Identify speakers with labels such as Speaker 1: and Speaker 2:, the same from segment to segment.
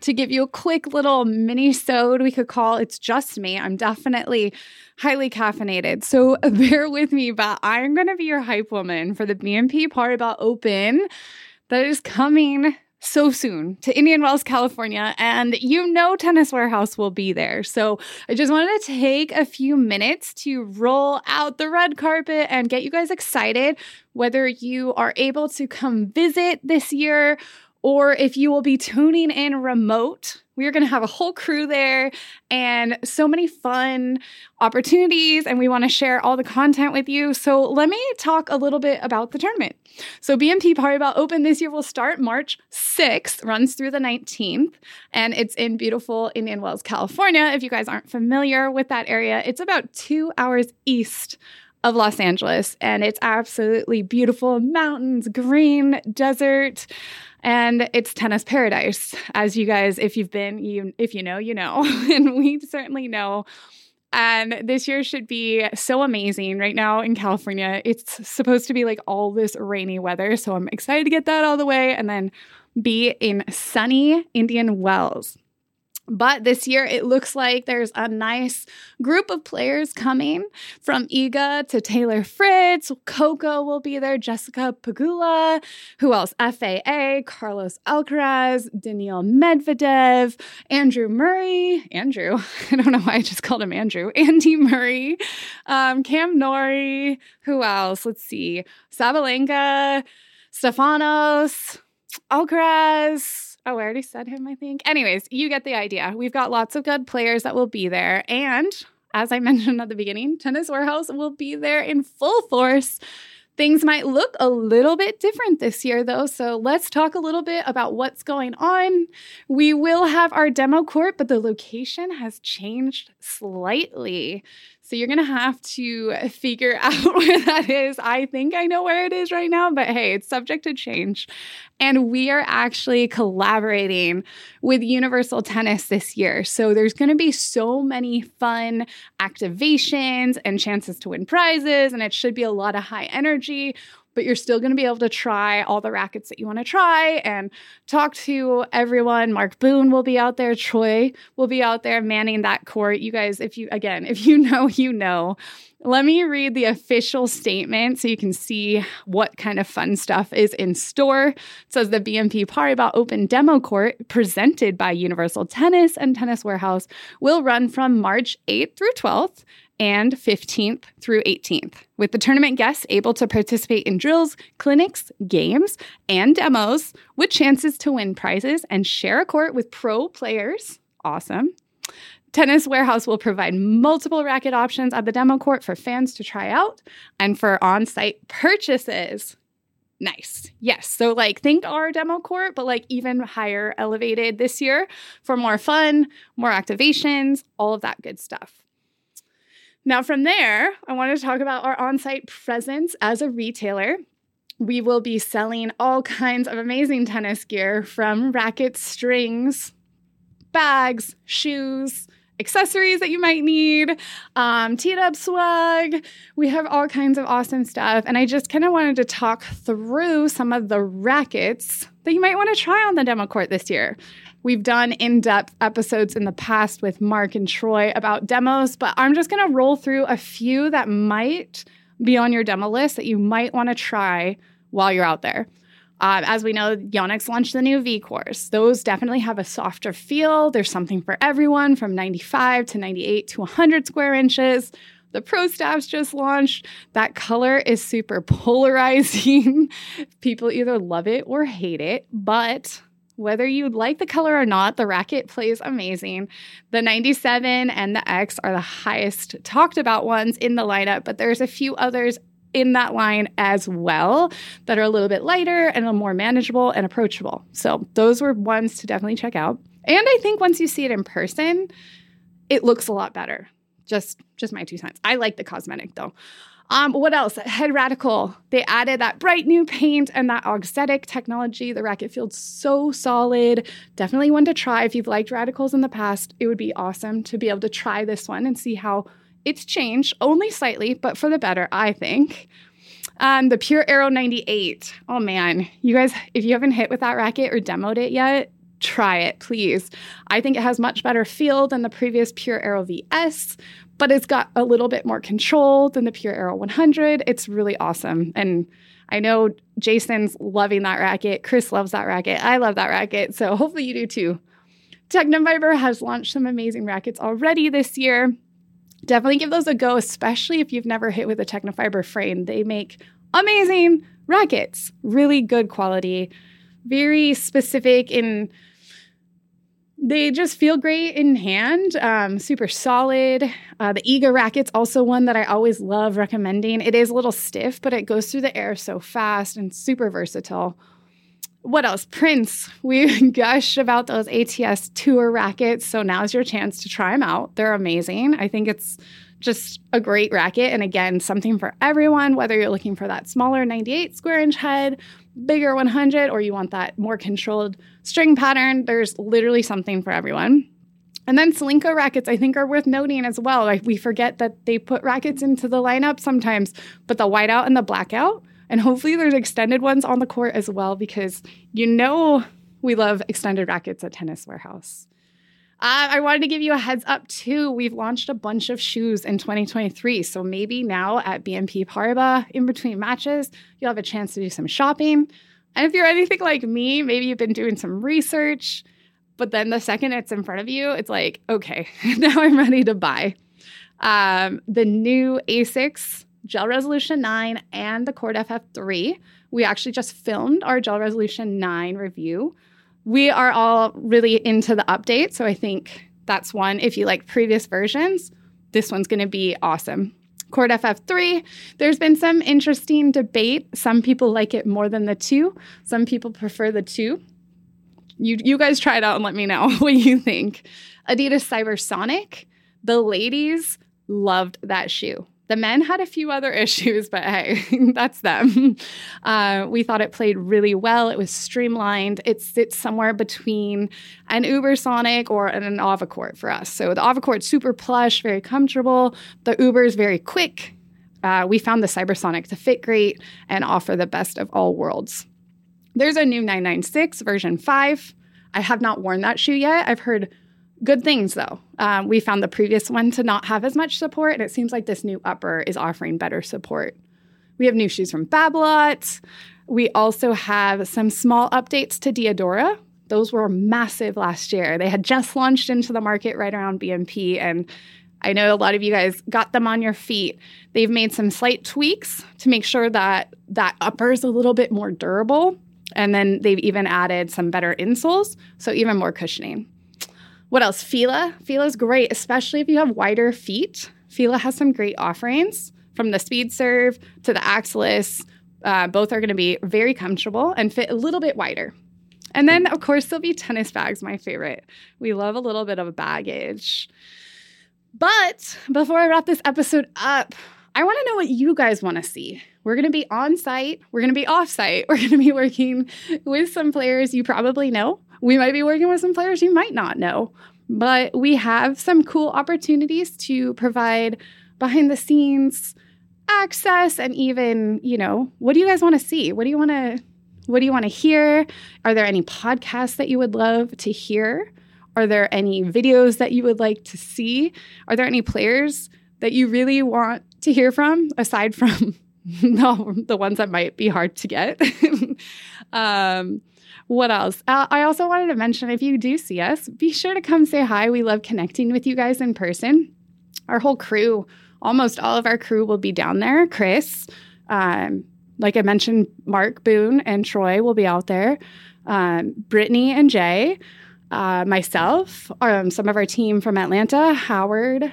Speaker 1: to give you a quick little mini sode we could call It's Just Me. I'm definitely highly caffeinated. So bear with me, but I'm to be your hype woman for the BNP Paribas Open that is coming so soon to Indian Wells, California, and you know Tennis Warehouse will be there. So I just wanted to take a few minutes to roll out the red carpet and get you guys excited whether you are able to come visit this year or if you will be tuning in remote. We are going to have a whole crew there and so many fun opportunities, and we want to share all the content with you. So, let me talk a little bit about the tournament. So, BNP Paribas Open this year will start March 6th, runs through the 19th, and it's in beautiful Indian Wells, California. If you guys aren't familiar with that area, it's about two hours east of Los Angeles, and it's absolutely beautiful mountains, green, desert and it's tennis paradise as you guys if you've been you if you know you know and we certainly know and this year should be so amazing right now in California. It's supposed to be like all this rainy weather. So I'm excited to get that all the way and then be in sunny Indian Wells. But this year, it looks like there's a nice group of players coming from Iga to Taylor Fritz. Coco will be there, Jessica Pegula. Who else? FAA, Carlos Alcaraz, Daniil Medvedev, Andrew Murray. Andrew, I don't know why I just called him Andrew. Andy Murray, um, Cam Norrie. Who else? Let's see. Sabalenka, Stefanos, Alcaraz. Oh, I already said him, I think. Anyways, you get the idea. We've got lots of good players that will be there. And as I mentioned at the beginning, Tennis Warehouse will be there in full force. Things might look a little bit different this year, though. So let's talk a little bit about what's going on. We will have our demo court, but the location has changed slightly. So you're going to have to figure out where that is. I think I know where it is right now, but hey, it's subject to change. And we are actually collaborating with Universal Tennis this year. So there's going to be so many fun activations and chances to win prizes, and it should be a lot of high energy but you're still going to be able to try all the rackets that you want to try and talk to everyone. Mark Boone will be out there. Troy will be out there manning that court. You guys, if you, again, if you know, you know. Let me read the official statement so you can see what kind of fun stuff is in store. It says the BNP Paribas Open Demo Court, presented by Universal Tennis and Tennis Warehouse, will run from March 8th through 12th and 15th through 18th, with the tournament guests able to participate in drills, clinics, games, and demos with chances to win prizes and share a court with pro players. Awesome. Tennis Warehouse will provide multiple racket options at the demo court for fans to try out and for on site purchases. Nice. Yes. So, like, think our demo court, but like even higher elevated this year for more fun, more activations, all of that good stuff. Now, from there, I want to talk about our on site presence as a retailer. We will be selling all kinds of amazing tennis gear from rackets, strings, bags, shoes, accessories that you might need, um, teed up swag. We have all kinds of awesome stuff. And I just kind of wanted to talk through some of the rackets that you might want to try on the demo court this year. We've done in depth episodes in the past with Mark and Troy about demos, but I'm just going to roll through a few that might be on your demo list that you might want to try while you're out there. Uh, as we know, Yonex launched the new VCOREs. Those definitely have a softer feel. There's something for everyone from 95 to 98 to 100 square inches. The Pro Staffs just launched. That color is super polarizing. People either love it or hate it, but whether you like the color or not, the racket plays amazing. The 97 and the X are the highest talked about ones in the lineup, but there's a few others in that line as well that are a little bit lighter and a more manageable and approachable. So those were ones to definitely check out. And I think once you see it in person, it looks a lot better. Just just my two cents. I like the cosmetic though. Um, what else? Head Radical. They added that bright new paint and that auxetic technology. The racket feels so solid. Definitely one to try if you've liked Radicals in the past. It would be awesome to be able to try this one and see how it's changed, only slightly, but for the better, I think. Um, the Pure Aero 98. Oh man, you guys, if you haven't hit with that racket or demoed it yet, try it, please. I think it has much better feel than the previous Pure Aero VS, but it's got a little bit more control than the Pure Aero 100. It's really awesome. And I know Jason's loving that racket. Chris loves that racket. I love that racket. So hopefully you do too. Tecnifibre has launched some amazing rackets already this year. Definitely give those a go, especially if you've never hit with a Tecnifibre frame. They make amazing rackets, really good quality, very specific in they just feel great in hand, um, super solid. Uh, the Iga racket's also one that I always love recommending. It is a little stiff, but it goes through the air so fast and super versatile. What else? Prince. We gush about those ATS tour rackets, so now's your chance to try them out. They're amazing. I think it's just a great racket. And again, something for everyone, whether you're looking for that smaller 98 square inch head bigger 100 or you want that more controlled string pattern, there's literally something for everyone. And then Solinco rackets, I think, are worth noting as well. Like we forget that they put rackets into the lineup sometimes, but the whiteout and the blackout, and hopefully there's extended ones on the court as well, because you know we love extended rackets at Tennis Warehouse. Uh, I wanted to give you a heads up too. We've launched a bunch of shoes in 2023. So maybe now at BNP Paribas, in between matches, you'll have a chance to do some shopping. And if you're anything like me, maybe you've been doing some research, but then the second it's in front of you, it's like, okay, now I'm ready to buy. Um, the new ASICS Gel Resolution 9 and the Court FF3. We actually just filmed our Gel Resolution 9 review we are all really into the update. So I think that's one. If you like previous versions, this one's going to be awesome. Court FF3, there's been some interesting debate. Some people like it more than the two, some people prefer the two. You, you guys try it out and let me know what you think. Adidas Cybersonic, the ladies loved that shoe. The men had a few other issues, but hey, that's them. Uh, we thought it played really well. It was streamlined. It sits somewhere between an Ubersonic or an Avacourt for us. So the Avacourt's super plush, very comfortable. The Uber is very quick. Uh, we found the Cybersonic to fit great and offer the best of all worlds. There's a new 996 version 5. I have not worn that shoe yet. I've heard Good things though. Um, we found the previous one to not have as much support, and it seems like this new upper is offering better support. We have new shoes from Babolat. We also have some small updates to Diadora. Those were massive last year. They had just launched into the market right around BNP, and I know a lot of you guys got them on your feet. They've made some slight tweaks to make sure that that upper is a little bit more durable. And then they've even added some better insoles, so even more cushioning. What else? Fila. Fila is great, especially if you have wider feet. Fila has some great offerings from the speed serve to the Axilus. Uh, both are going to be very comfortable and fit a little bit wider. And then, of course, there'll be tennis bags, my favorite. We love a little bit of baggage. But before I wrap this episode up, I want to know what you guys want to see. We're going to be on site, we're going to be off site, we're going to be working with some players you probably know we might be working with some players you might not know, but we have some cool opportunities to provide behind the scenes access and even, you know, what do you guys want to see? What do you want to what do you want to hear? Are there any podcasts that you would love to hear? Are there any videos that you would like to see? Are there any players that you really want to hear from aside from the, the ones that might be hard to get? um, what else? Uh, I also wanted to mention if you do see us, be sure to come say hi. We love connecting with you guys in person. Our whole crew, almost all of our crew will be down there. Chris, um, like I mentioned, Mark Boone and Troy will be out there. Um, Brittany and Jay, uh, myself, um, some of our team from Atlanta, Howard,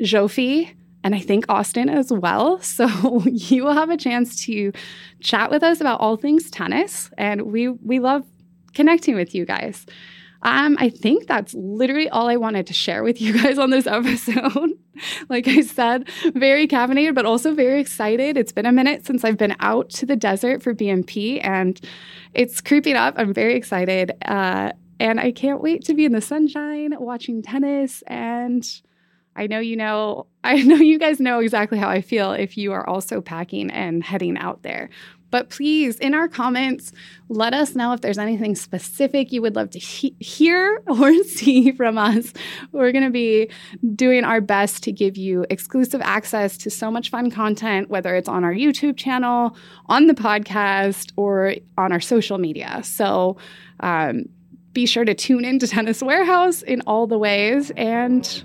Speaker 1: Jofi, and I think Austin as well. So you will have a chance to chat with us about all things tennis, and we we love connecting with you guys. Um, I think that's literally all I wanted to share with you guys on this episode. like I said, very caffeinated, but also very excited. It's been a minute since I've been out to the desert for BNP and it's creeping up. I'm very excited. Uh, and I can't wait to be in the sunshine watching tennis. And I know you know, I know you guys know exactly how I feel if you are also packing and heading out there. But please, in our comments, let us know if there's anything specific you would love to he- hear or see from us. We're going to be doing our best to give you exclusive access to so much fun content, whether it's on our YouTube channel, on the podcast, or on our social media. So, um, be sure to tune in to Tennis Warehouse in all the ways, and